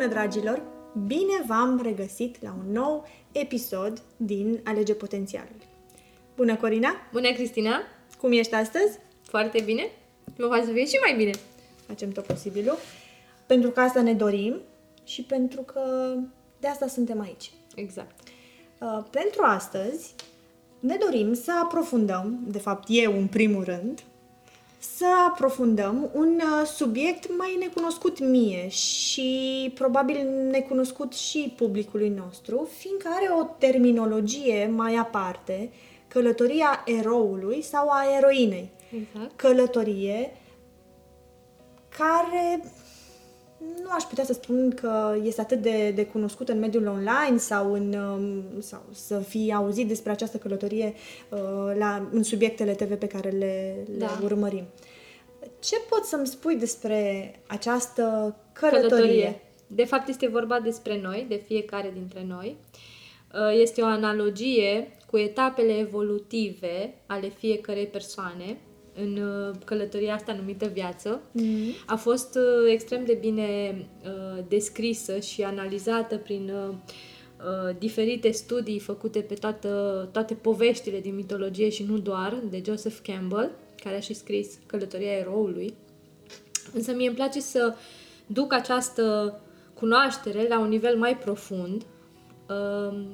Bună, dragilor! Bine v-am regăsit la un nou episod din Alege Potențialul. Bună, Corina! Bună, Cristina! Cum ești astăzi? Foarte bine! Mă faci să fie și mai bine! Facem tot posibilul. Pentru că asta ne dorim și pentru că de asta suntem aici. Exact. Uh, pentru astăzi ne dorim să aprofundăm, de fapt eu în primul rând, să aprofundăm un uh, subiect mai necunoscut mie și probabil necunoscut și publicului nostru, fiindcă are o terminologie mai aparte, călătoria eroului sau a eroinei. Exact. Călătorie care nu aș putea să spun că este atât de, de cunoscut în mediul online sau, în, um, sau să fie auzit despre această călătorie uh, la, în subiectele TV pe care le, le Da. urmărim. Ce poți să-mi spui despre această călătorie? Călătorie. De fapt, este vorba despre noi, de fiecare dintre noi. Uh, Este o analogie cu etapele evolutive ale fiecărei persoane în uh, călătoria asta numită viață. Mhm. A fost uh, extrem de bine uh, descrisă și analizată prin uh, uh, diferite studii făcute pe toată, toate poveștile din mitologie și nu doar, de Joseph Campbell, care a și scris Călătoria eroului. Însă mie îmi place să duc această cunoaștere la un nivel mai profund, um,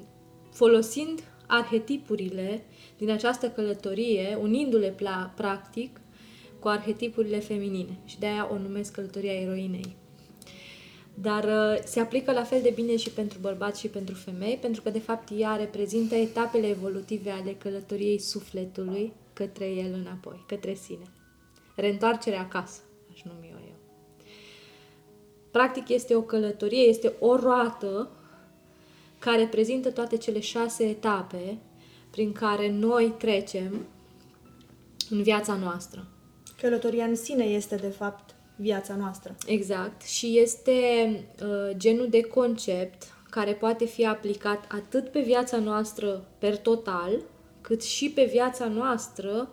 folosind arhetipurile din această călătorie, unindu-le pla- practic cu arhetipurile feminine. Și de-aia o numesc călătoria eroinei. Dar uh, se aplică la fel de bine și pentru bărbați și pentru femei, pentru că, de fapt, ea reprezintă etapele evolutive ale călătoriei sufletului către el înapoi, către sine. Reîntoarcerea acasă, aș numi o eu. Practic este o călătorie, este o roată care prezintă toate cele șase etape prin care noi trecem în viața noastră. Călătoria în sine este, de fapt, viața noastră. Exact. Și este uh, genul de concept care poate fi aplicat atât pe viața noastră per total, cât și pe viața noastră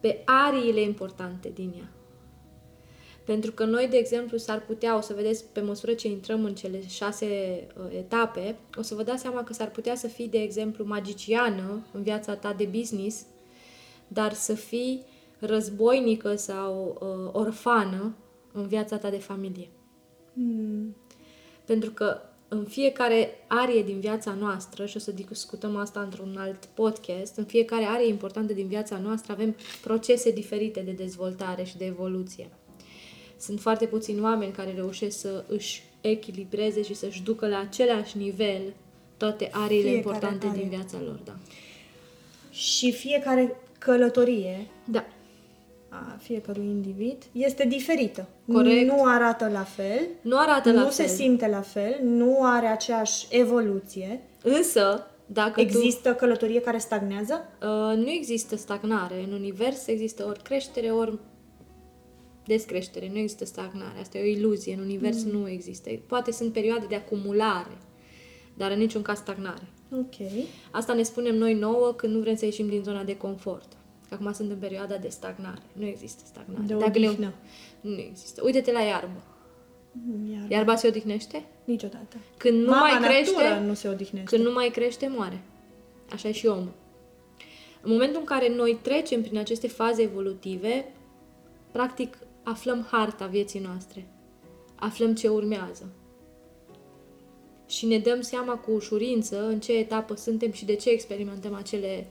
pe ariile importante din ea. Pentru că noi, de exemplu, s-ar putea, o să vedeți pe măsură ce intrăm în cele șase uh, etape, o să vă dați seama că s-ar putea să fii, de exemplu, magiciană în viața ta de business, dar să fii războinică sau uh, orfană în viața ta de familie. Mm. Pentru că în fiecare arie din viața noastră, și o să discutăm asta într-un alt podcast, în fiecare arie importantă din viața noastră avem procese diferite de dezvoltare și de evoluție. Sunt foarte puțini oameni care reușesc să își echilibreze și să-și ducă la același nivel toate ariile Fiecare importante arie. din viața lor. Da. Și fiecare călătorie da. a fiecărui individ este diferită. Corect. Nu arată la fel, Nu arată la nu fel. se simte la fel, nu are aceeași evoluție. Însă, dacă tu... Există călătorie care stagnează? Uh, nu există stagnare. În univers există ori creștere, ori descreștere. Nu există stagnare. Asta e o iluzie. În univers mm. nu există. Poate sunt perioade de acumulare, dar în niciun caz stagnare. Ok. Asta ne spunem noi nouă când nu vrem să ieșim din zona de confort. Că acum sunt în perioada de stagnare. Nu există stagnare. De Dacă ne- odihnă. Nu există. Uite-te la iarbă. Mm, Iar Iarba se odihnește? niciodată. Când nu Mama mai crește, natură nu se odihnește. Când nu mai crește, moare. Așa e și omul. În momentul în care noi trecem prin aceste faze evolutive, practic aflăm harta vieții noastre. Aflăm ce urmează. Și ne dăm seama cu ușurință în ce etapă suntem și de ce experimentăm acele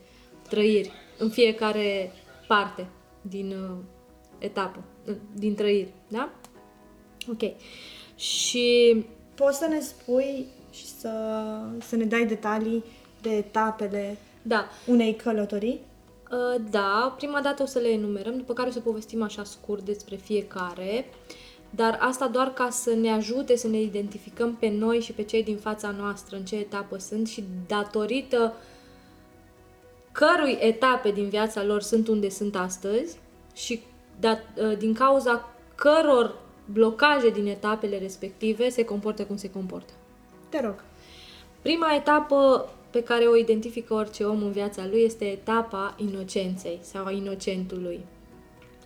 trăiri în fiecare parte din uh, etapă, uh, din trăiri. Da? Ok. Și Poți să ne spui și să, să ne dai detalii de etapele da, unei călătorii? Uh, Da, prima dată o să le enumerăm, după care o să povestim așa scurt despre fiecare, dar asta doar ca să ne ajute să ne identificăm pe noi și pe cei din fața noastră, în ce etapă sunt și datorită cărui etape din viața lor sunt unde sunt astăzi și dat, uh, din cauza căror blocaje din etapele respective se comportă cum se comportă. Te rog. Prima etapă pe care o identifică orice om în viața lui este etapa inocenței sau a inocentului.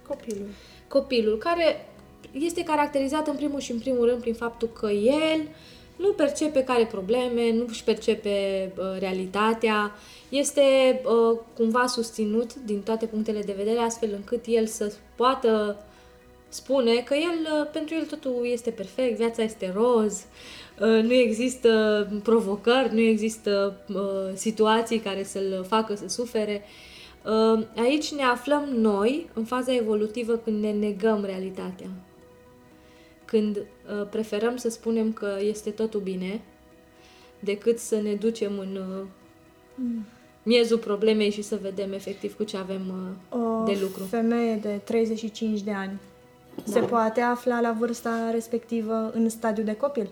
Copilul. Copilul care este caracterizat în primul și în primul rând prin faptul că el nu percepe care probleme, nu își percepe uh, realitatea, este uh, cumva susținut din toate punctele de vedere, astfel încât el să poată spune că el, uh, pentru el totul este perfect, viața este roz, uh, nu există provocări, nu există uh, situații care să-l facă să sufere. Uh, aici ne aflăm noi, în faza evolutivă, când ne negăm realitatea când uh, preferăm să spunem că este totul bine, decât să ne ducem în uh, mm. miezul problemei și să vedem efectiv cu ce avem uh, o de lucru. O femeie de 35 de ani da. se poate afla la vârsta respectivă în stadiu de copil?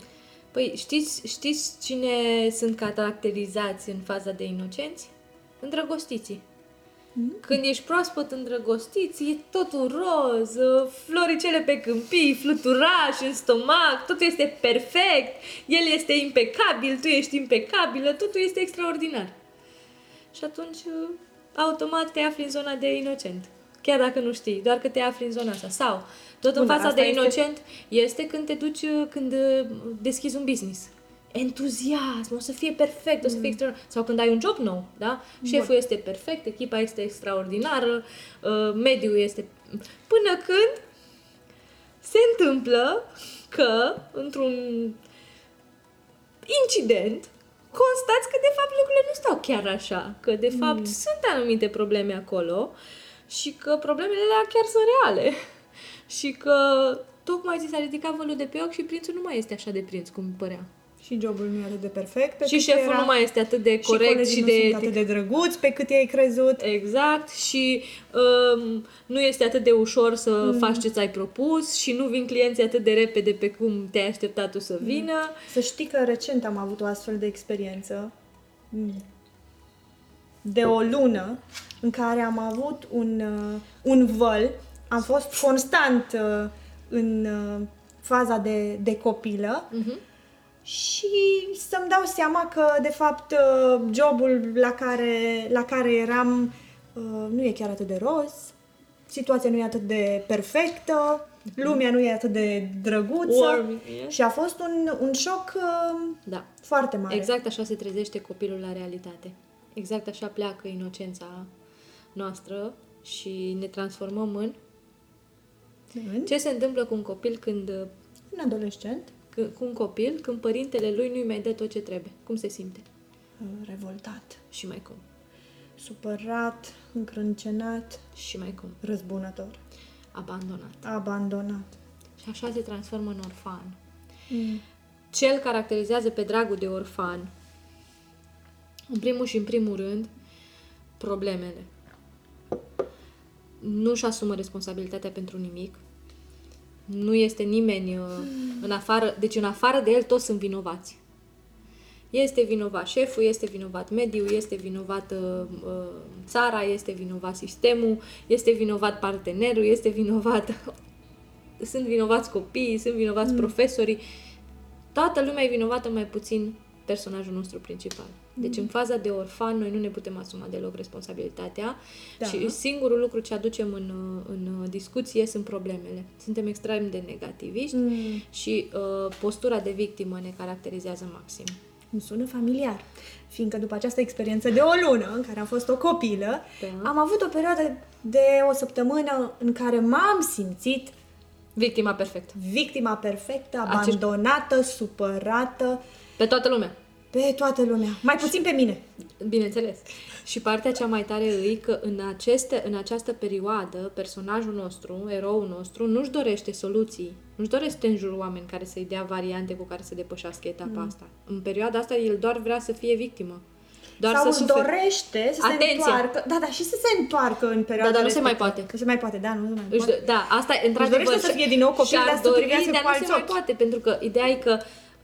Păi știți, știți cine sunt caracterizați în faza de inocenți? Îndrăgostiții. Mm. Când ești proaspăt îndrăgostit, e totul roz, floricele pe câmpii, fluturaș în stomac, totul este perfect, el este impecabil, tu ești impecabilă, totul este extraordinar. Și atunci, automat te afli în zona de inocent. Chiar dacă nu știi, doar că te afli în zona asta. Sau, tot Bun, în fața de inocent este... este când te duci, când deschizi un business entuziasm, o să fie perfect, o să fie mm. extraordinar. Sau când ai un job nou, da? Șeful Bun. este perfect, echipa este extraordinară, uh, mediul este... Până când se întâmplă că, într-un incident, constați că, de fapt, lucrurile nu stau chiar așa. Că, de fapt, mm. sunt anumite probleme acolo și că problemele alea chiar sunt reale. și că tocmai ți s-a ridicat vălul de pe ochi și prințul nu mai este așa de prinț cum părea. Și jobul nu e atât de perfect. Pe și șeful era, nu mai este atât de corect și, și de... Nu atât de drăguț pe cât i-ai crezut. Exact. Și um, nu este atât de ușor să mm. faci ce ți-ai propus și nu vin clienții atât de repede pe cum te-ai așteptat tu să mm. vină. Mm. Să știi că recent am avut o astfel de experiență mm. De o lună în care am avut un, uh, un văl. Am fost constant uh, în uh, faza de, de copilă. Mm-hmm și să-mi dau seama că, de fapt, uh, jobul la care, la care eram uh, nu e chiar atât de roz, situația nu e atât de perfectă, mhm. lumea nu e atât de drăguță Warm, yeah. și a fost un, un șoc uh, da. foarte mare. Exact așa se trezește copilul la realitate. Exact așa pleacă inocența noastră și ne transformăm în... în? Ce se întâmplă cu un copil când... Un adolescent cu un copil când părintele lui nu-i mai dă tot ce trebuie? Cum se simte? Revoltat. Și mai cum? Supărat, încrâncenat. Și mai cum? Răzbunător. Abandonat. Abandonat. Și așa se transformă în orfan. Mm. Ce îl caracterizează pe dragul de orfan? În primul și în primul rând, problemele. Nu-și asumă responsabilitatea pentru nimic, nu este nimeni uh, în afară, deci în afară de el toți sunt vinovați. Este vinovat șeful, este vinovat mediul, este vinovat uh, uh, țara, este vinovat sistemul, este vinovat partenerul, este vinovat... sunt vinovați copiii, sunt vinovați mm. profesorii. Toată lumea e vinovată mai puțin personajul nostru principal. Deci în faza de orfan noi nu ne putem asuma deloc responsabilitatea da. și singurul lucru ce aducem în, în discuție sunt problemele. Suntem extrem de negativiști mm. și uh, postura de victimă ne caracterizează maxim. Îmi sună familiar, fiindcă după această experiență de o lună în care am fost o copilă, da. am avut o perioadă de o săptămână în care m-am simțit Victima perfectă. Victima perfectă, abandonată, Acești... supărată. Pe toată lumea. Pe toată lumea. Mai puțin pe mine. Bineînțeles. Și partea cea mai tare e că în, aceste, în această perioadă, personajul nostru, eroul nostru, nu-și dorește soluții. Nu-și dorește în jurul oameni care să-i dea variante cu care să depășească etapa mm. asta. În perioada asta, el doar vrea să fie victimă. Doar Sau să dorește să Atenție. se întoarcă. Da, da, și să se întoarcă în perioada Da, dar nu se mai poate. Nu se mai poate, da, nu se mai poate. Da, asta e într-adevăr. dorește să fie din nou copil, dar să privească cu alți nu se mai poate, pentru că ideea e că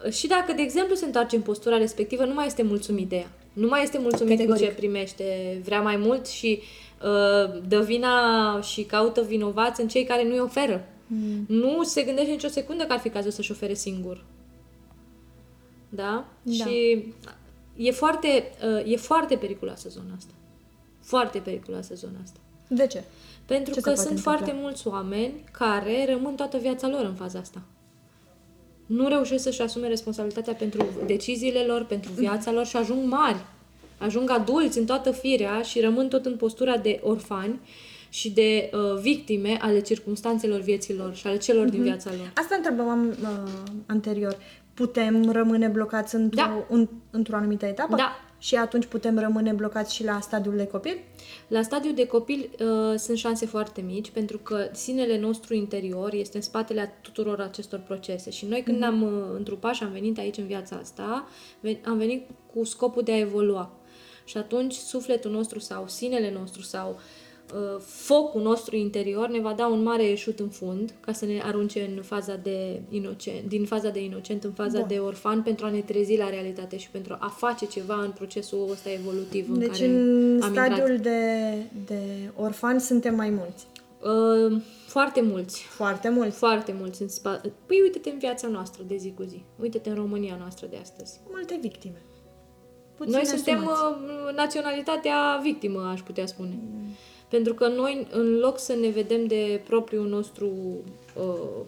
și dacă, de exemplu, se întoarce în postura respectivă, nu mai este mulțumit de ea. Nu mai este mulțumit Categoric. cu ce primește. Vrea mai mult și uh, dă vina și caută vinovați în cei care nu-i oferă. Mm. Nu se gândește nicio secundă că ar fi cazul să-și ofere singur. Da? da. Și e foarte, uh, e foarte periculoasă zona asta. Foarte periculoasă zona asta. De ce? Pentru Ce se că poate sunt întâmpla? foarte mulți oameni care rămân toată viața lor în faza asta. Nu reușesc să-și asume responsabilitatea pentru deciziile lor, pentru viața lor și ajung mari. Ajung adulți în toată firea și rămân tot în postura de orfani și de uh, victime ale circumstanțelor vieților și ale celor Mhm. din viața lor. Asta întrebam uh, anterior. Putem rămâne blocați într-o, Da. un, într-o anumită etapă? Da. Și atunci putem rămâne blocați și la stadiul de copil? La stadiul de copil uh, sunt șanse foarte mici pentru că sinele nostru interior este în spatele a tuturor acestor procese și noi când ne-am uh, întrupat și am venit aici în viața asta, ve- am venit cu scopul de a evolua. Și atunci sufletul nostru sau sinele nostru sau uh, focul nostru interior ne va da un mare eșut în fund ca să ne arunce în faza de inocent, din faza de inocent în faza Bun. de orfan pentru a ne trezi la realitate și pentru a face ceva în procesul ăsta evolutiv în Deci care în am intrat. stadiul de, de orfan suntem mai mulți. Uh, foarte mulți. Foarte mulți. Foarte mulți în spate. Păi uite-te în viața noastră de zi cu zi. Uite-te în România noastră de astăzi. Multe victime. Puțin noi suntem asumați. uh, naționalitatea victimă, aș putea spune. Pentru că noi, în loc să ne vedem de propriul nostru, uh,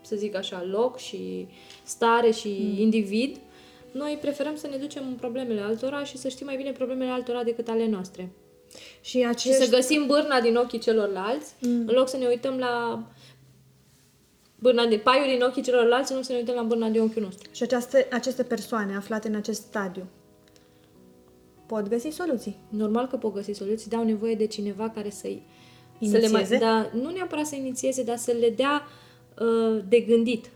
să zic așa, loc și stare și individ, noi preferăm să ne ducem în problemele altora și să știm mai bine problemele altora decât ale noastre. Și Și acești... să găsim bârna din ochii celorlalți, mm. în loc să ne uităm la bârna de paiul din ochii celorlalți, în loc să ne uităm la bârna din ochiul nostru. Și aceaste, aceste persoane aflate în acest stadiu pot găsi soluții. Normal că pot găsi soluții, dar au nevoie de cineva care să-i... Să Inițieze? le mai, da, nu neapărat să inițieze, dar să le dea uh, de gândit.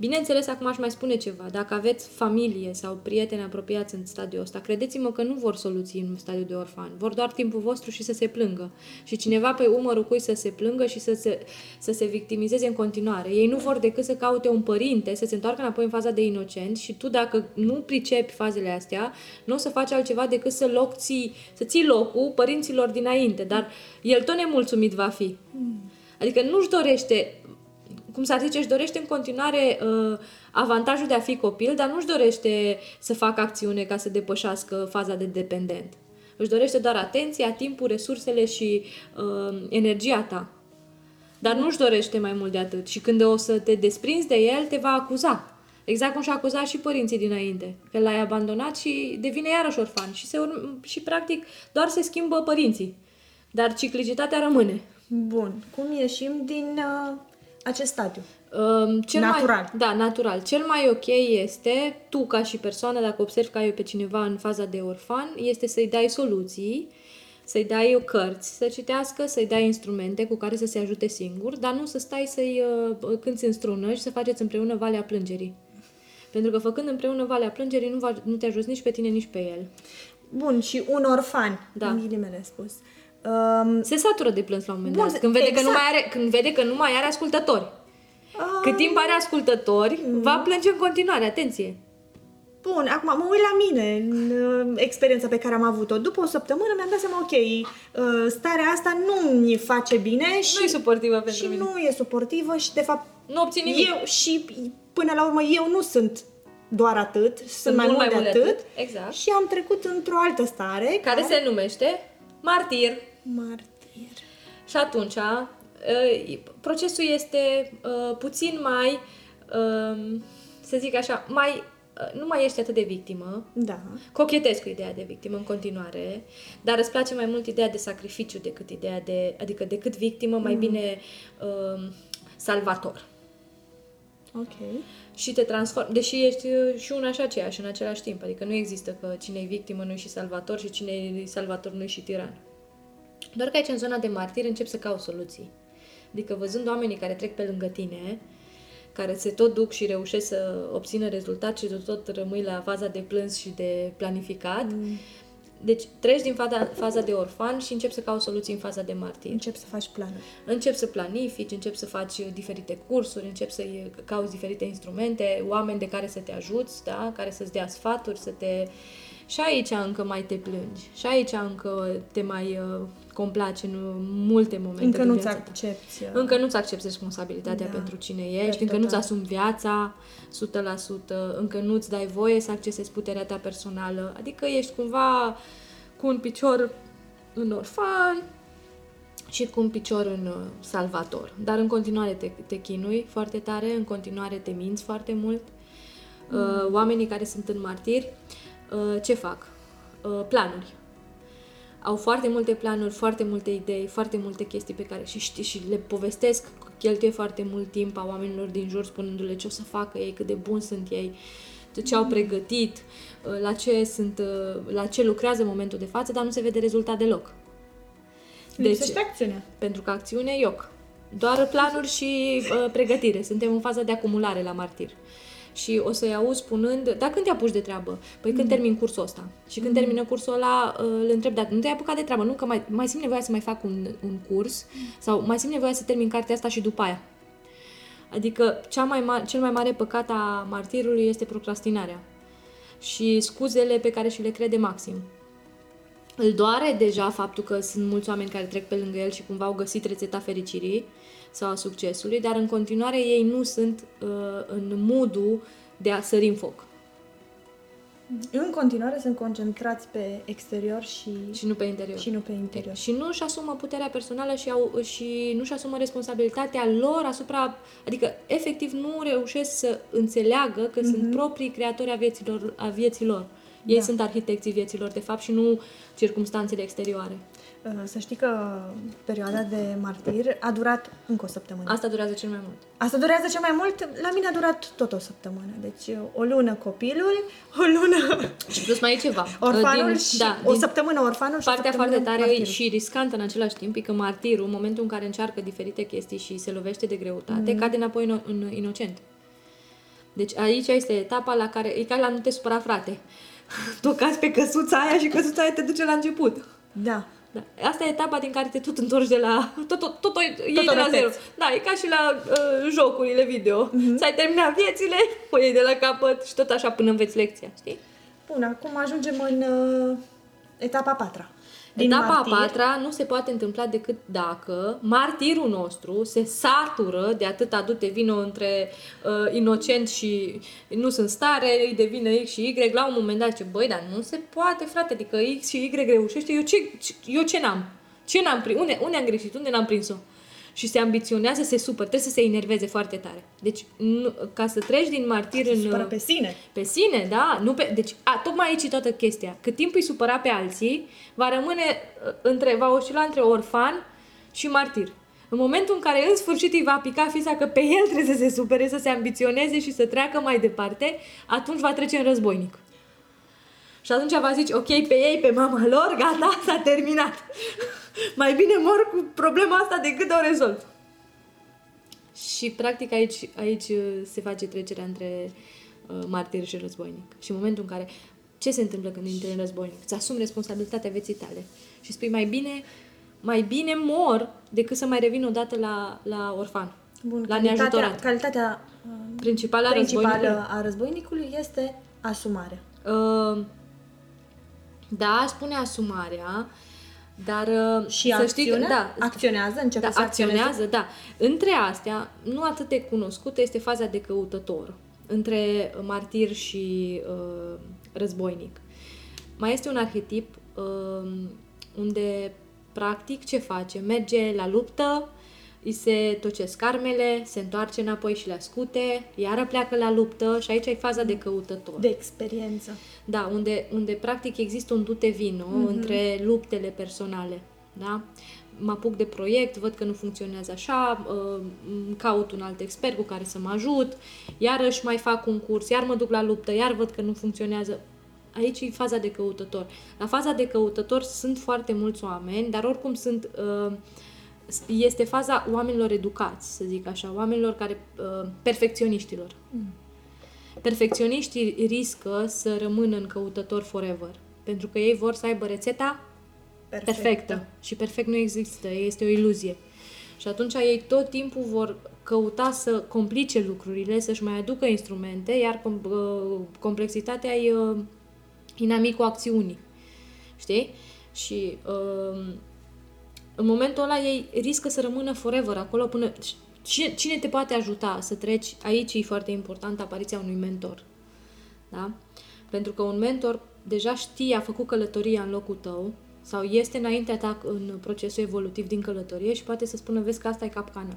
Bineînțeles, acum aș mai spune ceva. Dacă aveți familie sau prieteni apropiați în stadiul ăsta, credeți-mă că nu vor soluții în stadiul de orfan. Vor doar timpul vostru și să se plângă. Și cineva pe umărul cui să se plângă și să se, să se victimizeze în continuare. Ei nu vor decât să caute un părinte, să se întoarcă înapoi în faza de inocent și tu, dacă nu pricepi fazele astea, nu o să faci altceva decât să, loc ții, să ții locul părinților dinainte. Dar el tot nemulțumit va fi. Adică nu-și dorește cum s-ar zice, își dorește în continuare uh, avantajul de a fi copil, dar nu-și dorește să facă acțiune ca să depășească faza de dependent. Își dorește doar atenția, timpul, resursele și uh, energia ta. Dar nu-și dorește mai mult de atât. Și când o să te desprinzi de el, te va acuza. Exact cum și-a acuzat și părinții dinainte. Că l-ai abandonat și devine iarăși orfan. Și, se urm- și practic doar se schimbă părinții. Dar ciclicitatea rămâne. Bun. Cum ieșim din uh, acest stadiu? Um, cel Natural. Mai, da, natural. Cel mai ok este, tu ca și persoană, dacă observi că ai pe cineva în faza de orfan, este să-i dai soluții, să-i dai cărți să citească, să-i dai instrumente cu care să se ajute singur, dar nu să stai să-i uh, cânti în strună și să faceți împreună Valea Plângerii. Pentru că făcând împreună Valea Plângerii nu, va, nu te ajuți nici pe tine, nici pe el. Bun, și un orfan, Da. în ghilimele spus. Um, Se satură de plâns la un moment Bun, dat. Când vede, că nu exact. mai are, când vede că nu mai are ascultători. Ah. Cât timp are ascultători, va plânge în continuare. Atenție! Bun, acum mă uit la mine, în uh, experiența pe care am avut-o. După o săptămână mi-am dat seama, ok, uh, starea asta nu mi face bine și, Nu e suportivă pentru și mine. nu e suportivă și, de fapt, Nu obții nimic. eu și, până la urmă, eu nu sunt doar atât, sunt, mai mult mult mai de mult de atât. atât, exact. Și am trecut într-o altă stare Care se numește martir. Martir. Și atunci, uh, procesul este uh, puțin mai, uh, să zic așa, mai, uh, nu mai ești atât de victimă, Da. Cochetez cu ideea de victimă în continuare, dar îți place mai mult ideea de sacrificiu decât ideea de, adică decât victimă, mai bine uh, salvator. Ok. Și te transformi, deși ești uh, și una și aceeași în același timp, adică nu există că cine e victimă nu e și salvator și cine e salvator nu e și tiran. Doar că aici, în zona de martir, încep să cauți soluții. Adică văzând oamenii care trec pe lângă tine, care se tot duc și reușesc să obțină rezultat și tu tot rămâi la faza de plâns și de planificat, mm. Deci treci din faza, faza de orfan și începi să cauți soluții în faza de martir. Încep să faci planuri. Încep să planifici, încep să faci diferite cursuri, încep să cauți diferite instrumente, oameni de care să te ajuți, da? care să-ți dea sfaturi, să te... Și aici încă mai te plângi. Și aici încă te mai uh, complace în multe momente Încă din nu-ți viața ta. accepti. uh, Încă nu-ți accepti responsabilitatea Da. pentru cine ești, Per încă nu-ți total. asumi viața 100%, încă nu-ți dai voie să accesezi puterea ta personală. Adică ești cumva cu un picior în orfan și cu un picior în uh, salvator. Dar în continuare te, te chinui foarte tare, în continuare te minți foarte mult. Uh, oamenii care sunt în martiri, uh, ce fac? Uh, planuri. Au foarte multe planuri, foarte multe idei, foarte multe chestii pe care și știi și le povestesc, cheltuie foarte mult timp a oamenilor din jur spunându-le ce o să facă ei, cât de buni sunt ei, de ce au pregătit, uh, la ce, sunt, uh, la ce lucrează în momentul de față, dar nu se vede rezultat deloc. Lipsește acțiunea. Pentru că acțiune e ioc. Doar planuri și uh, pregătire. Suntem în faza de acumulare la martir. Și o să-i auzi spunând, dar când te apuci de treabă? Păi când termin cursul ăsta. Și când termină cursul ăla, uh, îl întreb, dar nu te-ai apucat de treabă, nu? Că mai, mai simt nevoia să mai fac un, un curs sau mai simt nevoia să termin cartea asta și după aia. Adică cea mai ma- cel mai mare păcat a martirului este procrastinarea și scuzele pe care și le crede maxim. Îl doare deja faptul că sunt mulți oameni care trec pe lângă el și cumva au găsit rețeta fericirii sau a succesului, dar în continuare ei nu sunt uh, în modul de a sări în foc În continuare sunt concentrați pe exterior și, și nu pe interior. și nu pe interior. Și nu își asumă puterea personală și, au, și nu își asumă responsabilitatea lor asupra... Adică, efectiv, nu reușesc să înțeleagă că mm-hmm. sunt proprii creatori a vieților, a vieților. Ei Da. sunt arhitecții vieților, de fapt, și nu circumstanțele exterioare. Uh, Să știi că perioada de martir a durat încă o săptămână. Asta durează cel mai mult. Asta durează cel mai mult, la mine a durat tot o săptămână. Deci o lună copilul, o lună Și plus mai e ceva. orfanul Din- și da, o din- săptămână orfanul și o Partea săptămână foarte tare martirul. și riscantă în același timp e că martirul, în momentul în care încearcă diferite chestii și se lovește de greutate, Mhm. cade înapoi în, în inocent. Deci aici este etapa la care, e ca la nu te supăra frate. Tu cazi pe căsuța aia și căsuța aia te duce la început. Da. Da. Asta e etapa din care te tot întorci de la... Tot, tot, tot, tot iei Tot o de la repeți. zero. Da, e ca și la uh, jocurile video. Mm-hmm. Ți-ai terminat viețile, o iei de la capăt și tot așa până înveți lecția, știi? Bun, acum ajungem în uh, etapa a patra. Etapa martir, a patra nu se poate întâmpla decât dacă martirul nostru se satură de atâta du-te vină între uh, inocent și nu sunt stare, îi devine X și Y, la un moment dat ce băi, dar nu se poate, frate, adică X și Y reușește, eu ce, eu ce n-am? Ce n-am prins? Unde, unde am greșit? Unde n-am prins-o? Și se ambiționează, se supăr, trebuie să se enerveze foarte tare. Deci, nu, ca să treci din martir în... supără pe sine. Pe sine, da. Nu pe, deci, a, tocmai aici e toată chestia. Cât timp îi supăra pe alții, va rămâne uh, între, va oscila între orfan și martir. În momentul în care în sfârșit îi va pica fița că pe el trebuie să se supere, să se ambiționeze și să treacă mai departe, atunci va trece în războinic. Și atunci va zice, ok, pe ei, pe mama lor, gata, s-a terminat. mai bine mor cu problema asta decât o rezolv. Și practic aici, aici uh, se face trecerea între uh, martir și războinic. Și în momentul în care ce se întâmplă când intri în războinic? Îți asumi responsabilitatea vieții tale și spui mai bine, mai bine mor decât să mai revin odată la, la orfan. Bun, la calitatea, neajutorat. calitatea uh, Principala, principală războinicului. a războinicului este asumarea. Uh, da, spune asumarea, dar uh, Și să știi că, acțiunea? da, acționează, începe da, să acționeze. acționează, da. Între astea, nu atât de cunoscută este faza de căutător, între martir și uh, războinic. Mai este un arhetip uh, unde, practic, ce face? Merge la luptă, îi se tocesc armele, se întoarce înapoi și le ascute, iară pleacă la luptă și aici e faza de căutător. De experiență. Da, unde, unde practic există un dute vino mm-hmm. între luptele personale. Da? Mă apuc de proiect, văd că nu funcționează așa, uh, îmi caut un alt expert cu care să mă ajut, iarăși mai fac un curs, iar mă duc la luptă, iar văd că nu funcționează. Aici e faza de căutător. La faza de căutător sunt foarte mulți oameni, dar oricum sunt uh, este faza oamenilor educați, să zic așa, oamenilor care uh, perfecționiștilor. Perfecționiștii riscă să rămână în căutător forever, pentru că ei vor să aibă rețeta Perfectă. perfectă. Și perfect nu există, este o iluzie. Și atunci ei tot timpul vor căuta să complice lucrurile, să-și mai aducă instrumente, iar com- uh, complexitatea e uh, inamicul acțiunii. Știi? Și uh, în momentul ăla ei riscă să rămână forever acolo până... Cine, cine te poate ajuta să treci? Aici e foarte important apariția unui mentor. Da? Pentru că un mentor deja știe, a făcut călătoria în locul tău, sau este înaintea ta în procesul evolutiv din călătorie și poate să spună, vezi că asta e capcana.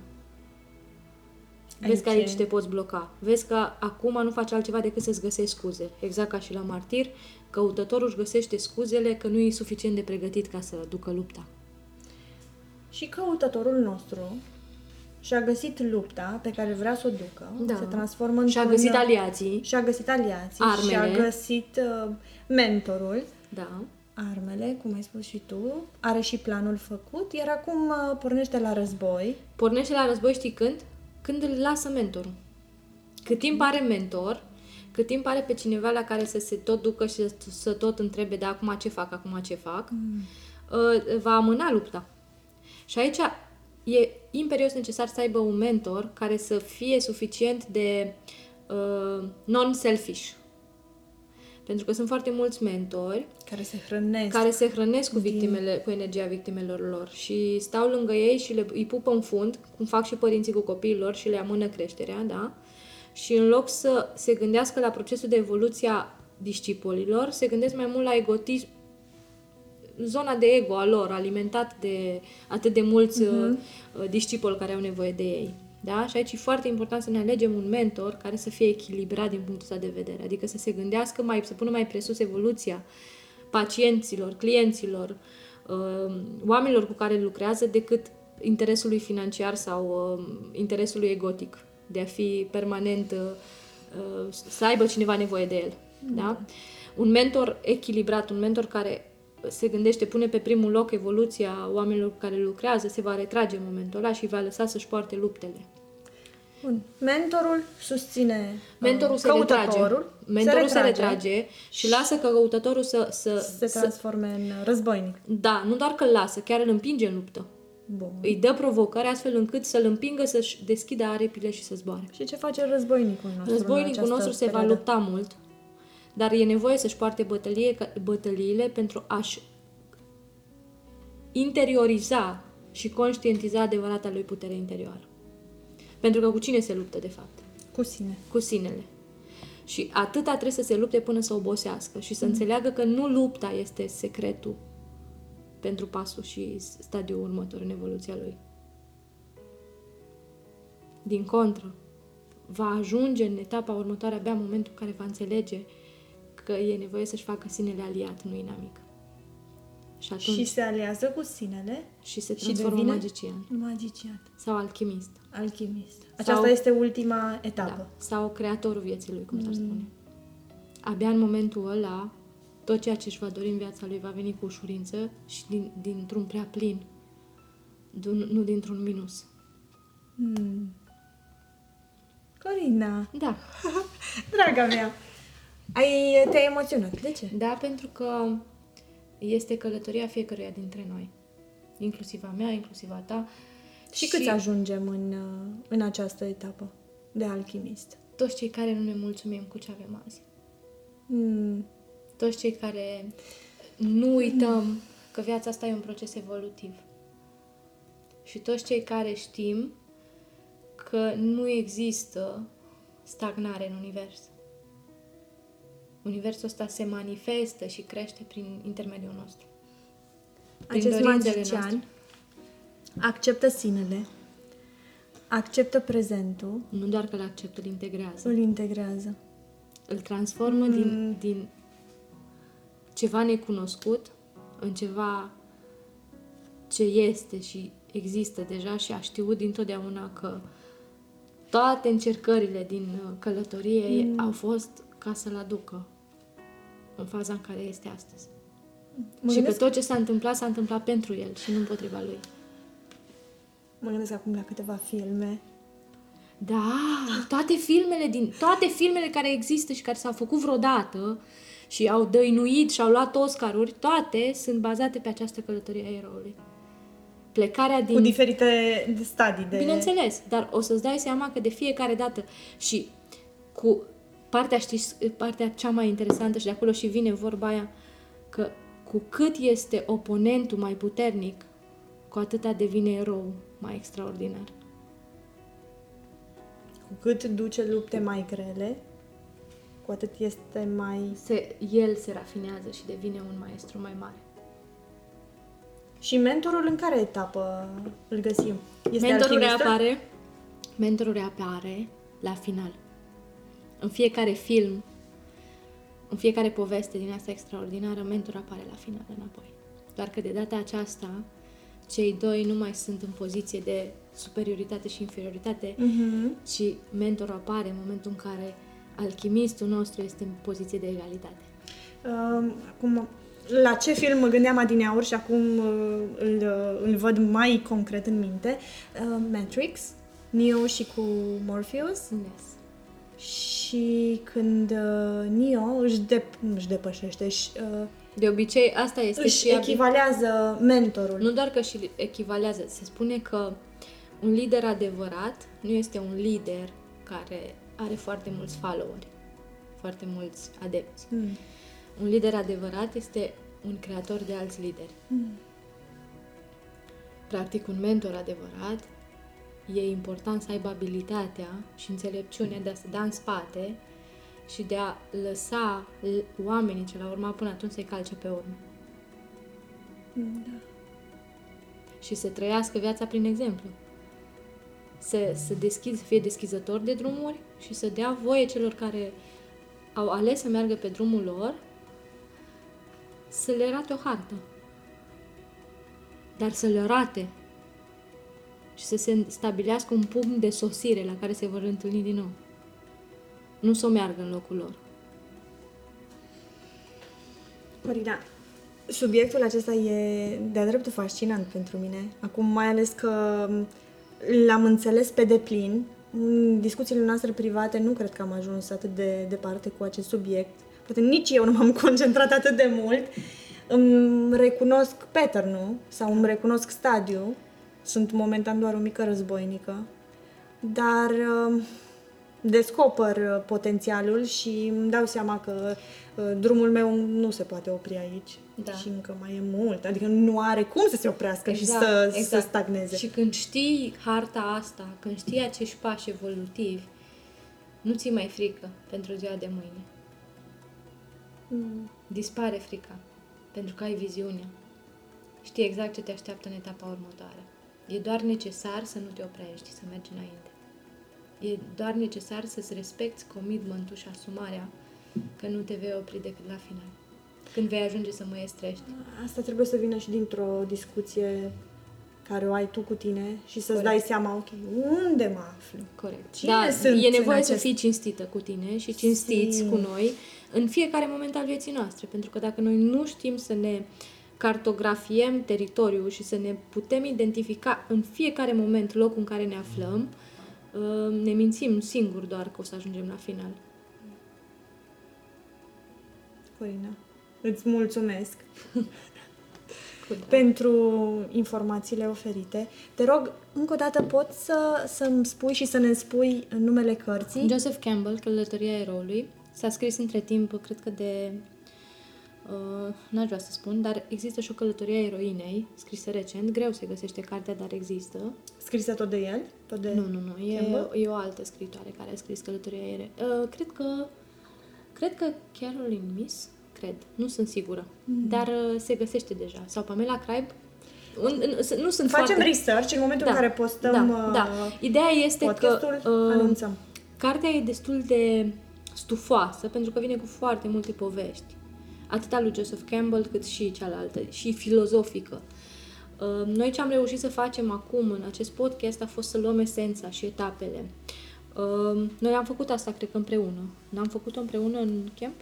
Vezi că aici te poți bloca. Vezi că acum nu faci altceva decât să-ți găsești scuze. Exact ca și la martir, căutătorul își găsește scuzele că nu e suficient de pregătit ca să ducă lupta. Și căutătorul nostru și-a găsit lupta pe care vrea să o ducă, Da. se transformă în Și-a găsit aliații. și-a găsit aliații, Armele. și-a găsit uh, mentorul, Da. armele, cum ai spus și tu, are și planul făcut, iar acum uh, pornește la război. Pornește la război, știi când? Când îl lasă mentorul. Cât timp are mentor, cât timp are pe cineva la care să se tot ducă și să, să tot întrebe de acum ce fac, acum ce fac, mm. va amâna lupta. Și aici e imperios necesar să aibă un mentor care să fie suficient de uh, non-selfish. Pentru că sunt foarte mulți mentori care se hrănesc. care se hrănesc cu victimele, cu energia victimelor lor și stau lângă ei și le, îi pupă în fund, cum fac și părinții cu copiii lor și le amână creșterea, da? Și în loc să se gândească la procesul de evoluție a discipolilor, se gândesc mai mult la egotism, zona de ego a lor, alimentat de atât de mulți uh-huh. discipoli care au nevoie de ei. Da? Și aici e foarte important să ne alegem un mentor care să fie echilibrat din punctul ăsta de vedere. Adică să se gândească mai, să pună mai presus evoluția pacienților, clienților, uh, oamenilor cu care lucrează decât interesului financiar sau uh, interesului egotic de a fi permanent, uh, uh, să aibă cineva nevoie de el. Da? Un mentor echilibrat, un mentor care se gândește, pune pe primul loc evoluția oamenilor cu care lucrează, se va retrage în momentul ăla și îi va lăsa să-și poarte luptele. Bun. Mentorul susține Mentorul uh, se retrage. căutătorul, Mentorul se retrage și lasă căutătorul să, să, se să... transforme în războinic. Da, nu doar că îl lasă, chiar îl împinge în luptă. Bun. Îi dă provocări astfel încât să-l împingă să-și deschidă aripile și să zboare. Și ce face războinicul nostru? în Războinicul această nostru se va perioadă? lupta mult, dar e nevoie să-și poarte bătălie, bătăliile pentru a-și interioriza și conștientiza adevărata lui putere interioară. Pentru că cu cine se luptă, de fapt? Cu sine. Cu sinele. Și atâta trebuie să se lupte până să obosească și să înțeleagă că nu lupta este secretul pentru pasul și stadiul următor în evoluția lui. Din contră, va ajunge în etapa următoare abia în momentul în care va înțelege că e nevoie să-și facă sinele aliat, nu inamic. Și atunci Și se aliază cu sinele și se și transformă devine în magician magician, sau alchimist. alchimist. Aceasta este ultima etapă. Da. Sau creatorul vieții lui, cum s-ar spune. Abia în momentul ăla, tot ceea ce își va dori în viața lui va veni cu ușurință și din, dintr-un prea plin, nu, nu dintr-un minus. Hmm. Corina, Da. draga mea, ai, te-ai emoționat. De ce? Da, pentru că este călătoria fiecăruia dintre noi. Inclusiv a mea, inclusiv a ta. Și, câți ajungem în, uh, în această etapă de alchimist? toți cei care nu ne mulțumim cu ce avem azi. Hmm. Toți cei care nu uităm că viața asta e un proces evolutiv. Și toți cei care știm că nu există stagnare în univers. Universul ăsta se manifestă și crește prin intermediul nostru. Prin Acest dorințele magician noastre. acceptă sinele, acceptă prezentul, Nu doar că îl acceptă, îl integrează. îl integrează. Îl transformă mm. din, din ceva necunoscut în ceva ce este și există deja și a știut dintotdeauna că toate încercările din uh, călătorie mm. au fost ca să-l aducă în faza în care este astăzi. Mă și gândesc, că tot ce s-a întâmplat, s-a întâmplat pentru el și nu împotriva lui. mă gândesc acum la câteva filme. Da, toate filmele din toate filmele care există și care s-au făcut vreodată și au dăinuit și au luat Oscaruri, toate sunt bazate pe această călătorie a eroului. Plecarea din Cu diferite stadii de... Bineînțeles, dar o să-ți dai seama că de fiecare dată și cu partea, știi, partea cea mai interesantă și de acolo și vine vorba aia că cu cât este oponentul mai puternic, cu atâta devine erou mai extraordinar. Cu cât duce lupte mai grele, cu atât este mai... Se, el se rafinează și devine un maestru mai mare. Și mentorul în care etapă îl găsim? Este mentorul reapare, mentorul reapare la final. În fiecare film, în fiecare poveste din asta extraordinară, mentorul apare la final înapoi. Doar că de data aceasta, cei doi nu mai sunt în poziție de superioritate și inferioritate, uh-huh. ci mentorul apare în momentul în care alchimistul nostru este în poziție de egalitate. Uh, acum, la ce film mă gândeam adineauri și acum uh, îl, uh, îl văd mai concret în minte? Uh, Matrix, Neo și cu Morpheus. Yes. Și când uh, Neo își, de, își depășește, își, uh, de obicei, asta este își și echivalează mentorul. Nu doar că și echivalează, se spune că un lider adevărat nu este un lider care are foarte mulți followeri, foarte mulți adepți. Mm. Un lider adevărat este un creator de alți lideri. Mm. Practic, un mentor adevărat e important să aibă abilitatea și înțelepciunea de a se da în spate și de a lăsa oamenii ce la urma până atunci să-i calce pe urmă. Da. Și să trăiască viața prin exemplu. Să, să, deschid, să fie deschizător de drumuri și să dea voie celor care au ales să meargă pe drumul lor să le arate o hartă. Dar să le arate și să se stabilească un punct de sosire la care se vor întâlni din nou nu să o meargă în locul lor. Corina, subiectul acesta e de-a dreptul fascinant pentru mine. Acum mai ales că l-am înțeles pe deplin. În discuțiile noastre private nu cred că am ajuns atât de departe cu acest subiect. Poate nici eu nu m-am concentrat atât de mult. Îmi recunosc pattern sau îmi recunosc stadiu. Sunt momentan doar o mică războinică. Dar uh, descoper uh, potențialul și îmi dau seama că uh, drumul meu nu se poate opri aici. Da. Și încă mai e mult. Adică nu are cum să se oprească exact, și să, exact. să stagneze. Și când știi harta asta, când știi acești pași evolutivi, nu ți mai frică pentru ziua de mâine. Mm. Dispare frica. Pentru că ai viziune. Știi exact ce te așteaptă în etapa următoare. E doar necesar să nu te oprești, să mergi înainte. E doar necesar să-ți respecti commitmentul și asumarea că nu te vei opri decât la final. Când vei ajunge să estrești. Asta trebuie să vină și dintr-o discuție care o ai tu cu tine și să-ți Corect. dai seama, ok, unde mă aflu? Corect. Cine da, sunt e nevoie acest... să fii cinstită cu tine și cinstiți Sim. cu noi în fiecare moment al vieții noastre. Pentru că dacă noi nu știm să ne cartografiem teritoriul și să ne putem identifica în fiecare moment locul în care ne aflăm, ne mințim singuri doar că o să ajungem la final. Corina, îți mulțumesc pentru informațiile oferite. Te rog, încă o dată, poți să, să-mi spui și să ne spui numele cărții? Joseph Campbell, Călătoria eroului. S-a scris între timp, cred că de Uh, n-aș vrea să spun, dar există și o călătorie a eroinei, scrisă recent, greu se găsește cartea, dar există. Scrisă tot de el? Tot de nu, nu, nu, e, e o altă scritoare care a scris călătoria aeriei. Uh, cred că, cred că Caroline Miss, cred, nu sunt sigură, mm. dar uh, se găsește deja. Sau Pamela Craib, un, nu sunt Facem foarte... research în momentul da, în care postăm da, da. Ideea este că uh, anunțăm. cartea e destul de stufoasă pentru că vine cu foarte multe povești atât al lui Joseph Campbell cât și cealaltă, și filozofică. Uh, noi ce am reușit să facem acum în acest podcast a fost să luăm esența și etapele. Uh, noi am făcut asta, cred că împreună. N-am făcut-o împreună în camp?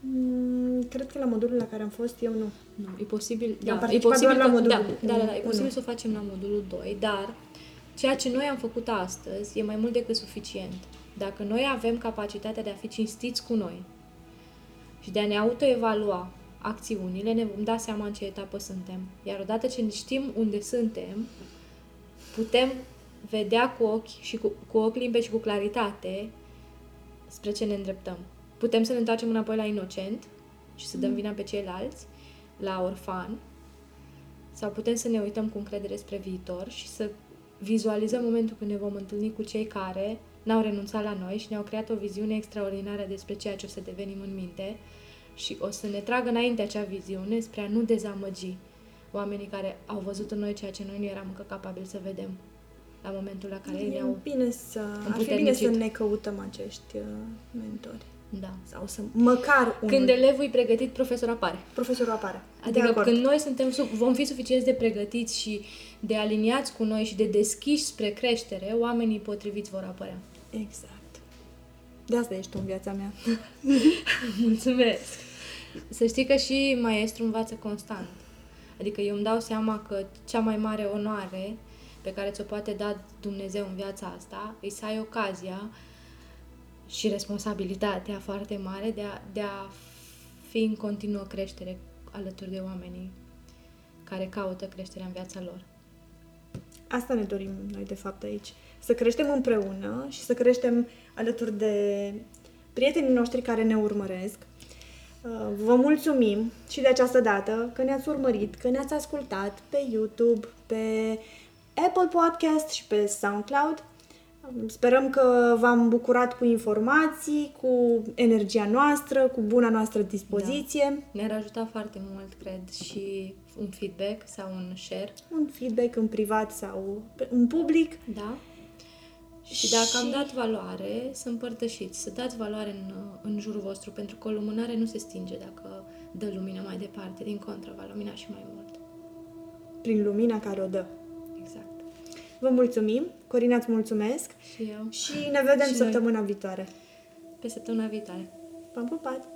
Mm, cred că la modulul la care am fost eu nu. Nu, e posibil. Da, am e posibil doar la modulul da, da, da, da, e posibil să o facem la modulul 2, dar ceea ce noi am făcut astăzi e mai mult decât suficient. Dacă noi avem capacitatea de a fi cinstiți cu noi, și de a ne autoevalua acțiunile, ne vom da seama în ce etapă suntem. Iar odată ce știm unde suntem, putem vedea cu ochi și cu, cu ochi limpezi și cu claritate spre ce ne îndreptăm. Putem să ne întoarcem înapoi la inocent și să dăm mm. vina pe ceilalți, la orfan, sau putem să ne uităm cu încredere spre viitor și să vizualizăm momentul când ne vom întâlni cu cei care n-au renunțat la noi și ne-au creat o viziune extraordinară despre ceea ce o să devenim în minte și o să ne tragă înainte acea viziune spre a nu dezamăgi oamenii care au văzut în noi ceea ce noi nu eram încă capabili să vedem la momentul la care ei E ne-au... bine să, ar fi bine împuternicit. să ne căutăm acești uh, mentori. Da. Sau să, măcar unul. Când elevul e pregătit, profesorul apare. Profesorul apare. de Adică acord. când noi suntem sub, vom fi suficient de pregătiți și de aliniați cu noi și de deschiși spre creștere, oamenii potriviți vor apărea. Exact. De asta ești tu în viața mea. Mulțumesc! Să știi că și maestru învață constant. Adică eu îmi dau seama că cea mai mare onoare pe care ți-o poate da Dumnezeu în viața asta e să ai ocazia și responsabilitatea foarte mare de a, de a fi în continuă creștere alături de oamenii care caută creșterea în viața lor. Asta ne dorim noi, de fapt, aici. Să creștem împreună și să creștem alături de prietenii noștri care ne urmăresc. Uh, Vă mulțumim și de această dată că ne-ați urmărit, că ne-ați ascultat pe YouTube, pe Apple Podcast și pe SoundCloud. Um, Sperăm că v-am bucurat cu informații, cu energia noastră, cu buna noastră dispoziție. Ne-ar ajuta foarte mult, cred, și un feedback sau un share. Un feedback în privat sau pe- în public. Da? Și dacă am Și- dat valoare, să împărtășiți, să dați valoare în, în jurul vostru, pentru că o lumânare nu se stinge dacă dă lumină mai departe, din contră, va lumina și mai mult. prin lumina care o dă. Exact. Vă mulțumim, Corina îți mulțumesc Și eu, și ne vedem Și noi. săptămâna viitoare. pe săptămâna viitoare. V-am pupat!